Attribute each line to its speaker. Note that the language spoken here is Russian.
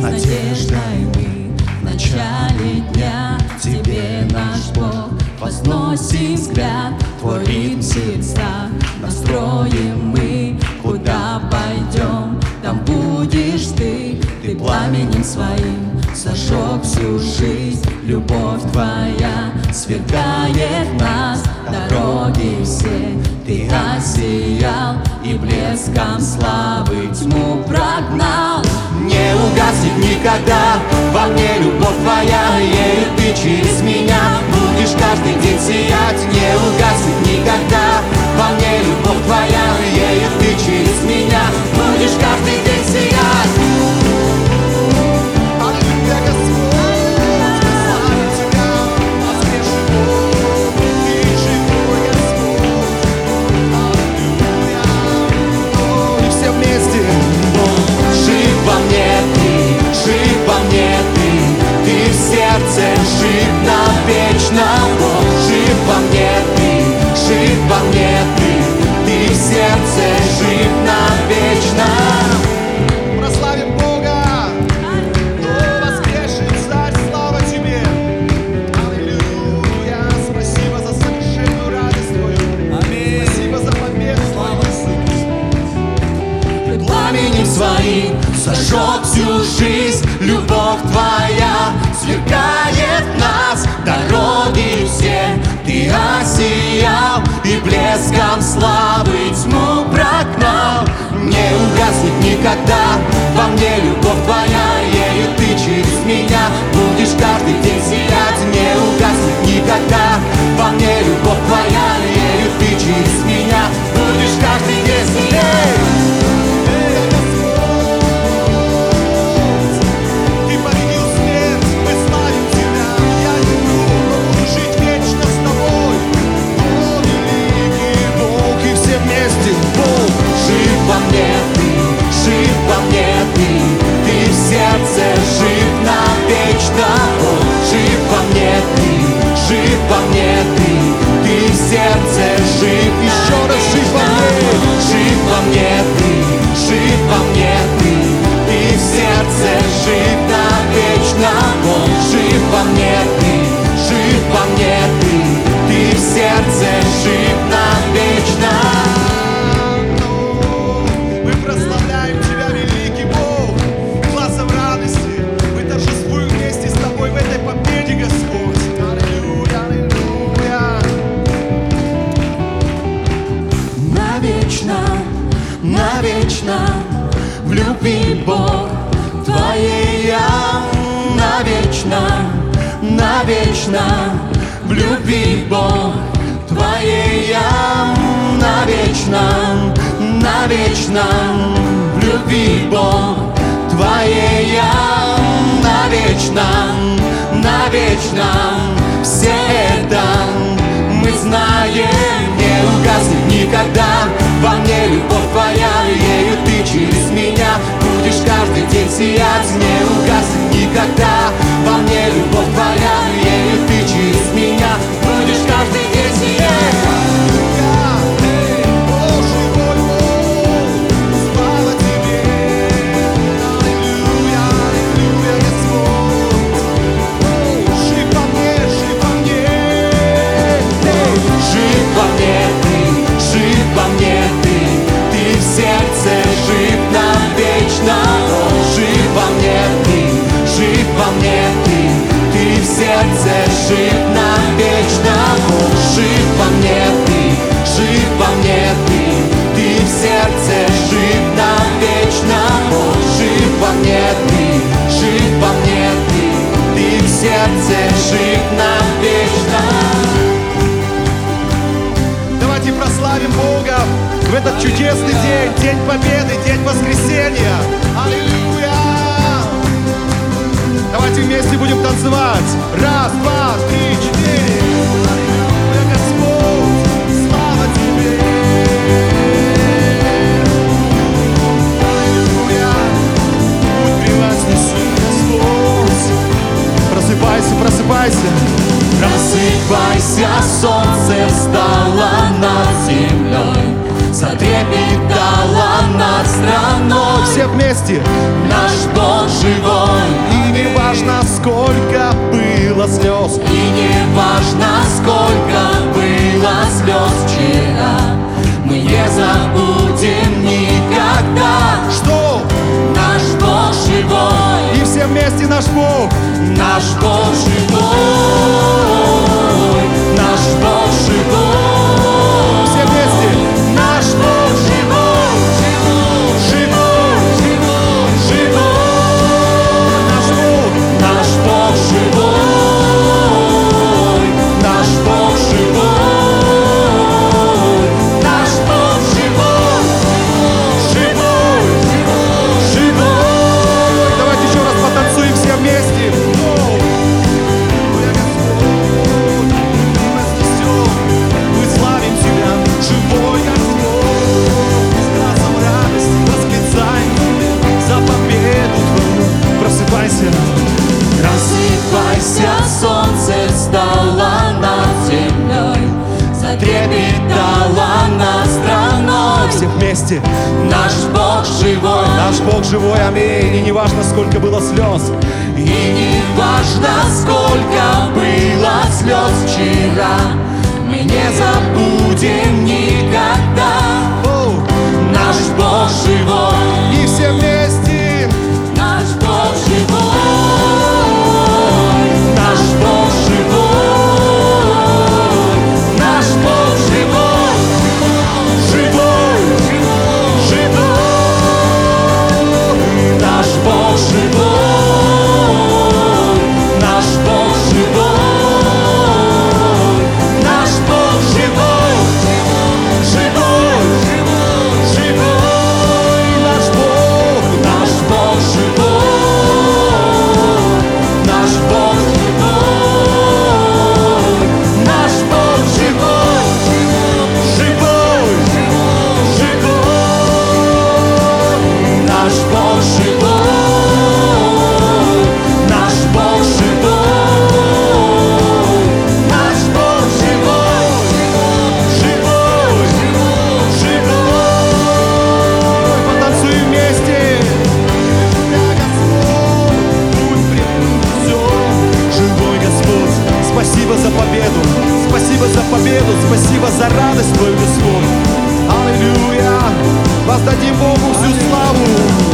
Speaker 1: надеждой мы в начале дня. Тебе, наш Бог, возносим взгляд, Твой ритм сердца, настроим мы, куда пойдем, там будешь Ты, Ты пламенем своим зажег всю жизнь, любовь Твоя сверкает нас, дороги все. Ты осиял и блеском славы тьму прогнал. Никогда во мне любовь Твоя, ею Ты через меня будешь каждый день сиять. Не угаснет никогда во мне любовь Твоя, ею Ты через меня будешь каждый своим зажег всю жизнь, любовь твоя сверкает нас, дороги все ты осиял и блеском славы тьму прогнал. Не угаснет никогда во мне любовь навечно. В любви Бог Твоей я навечно, навечно. В любви Бог Твоей я навечно, навечно. В любви Бог Твоей я навечно, навечно. Все это мы знаем, не угаснет никогда Во мне любовь сердце жив навечно О, Жив во мне ты, жив во мне ты Ты в сердце жив навечно
Speaker 2: Давайте прославим Бога в этот чудесный день, день победы, день воскресения. Аллилуйя! Давайте вместе будем танцевать. Раз, два, три, четыре.
Speaker 1: Затрепетало над страной.
Speaker 2: Все вместе.
Speaker 1: Наш Бог живой,
Speaker 2: И не важно, сколько было слез.
Speaker 1: и не важно, сколько было слез вчера, мы не забудем никогда.
Speaker 2: Что?
Speaker 1: Наш Бог живой,
Speaker 2: И все вместе наш Бог.
Speaker 1: наш Бог живой, затрепетало над страной.
Speaker 2: Все вместе.
Speaker 1: Наш Бог живой,
Speaker 2: Наш Бог живой, аминь. И не важно, сколько было слез.
Speaker 1: и не важно, сколько было слез вчера, мы не забудем никогда.
Speaker 2: Победу. Спасибо за радость Твою, Господь. Аллилуйя. Воздадим Богу всю славу.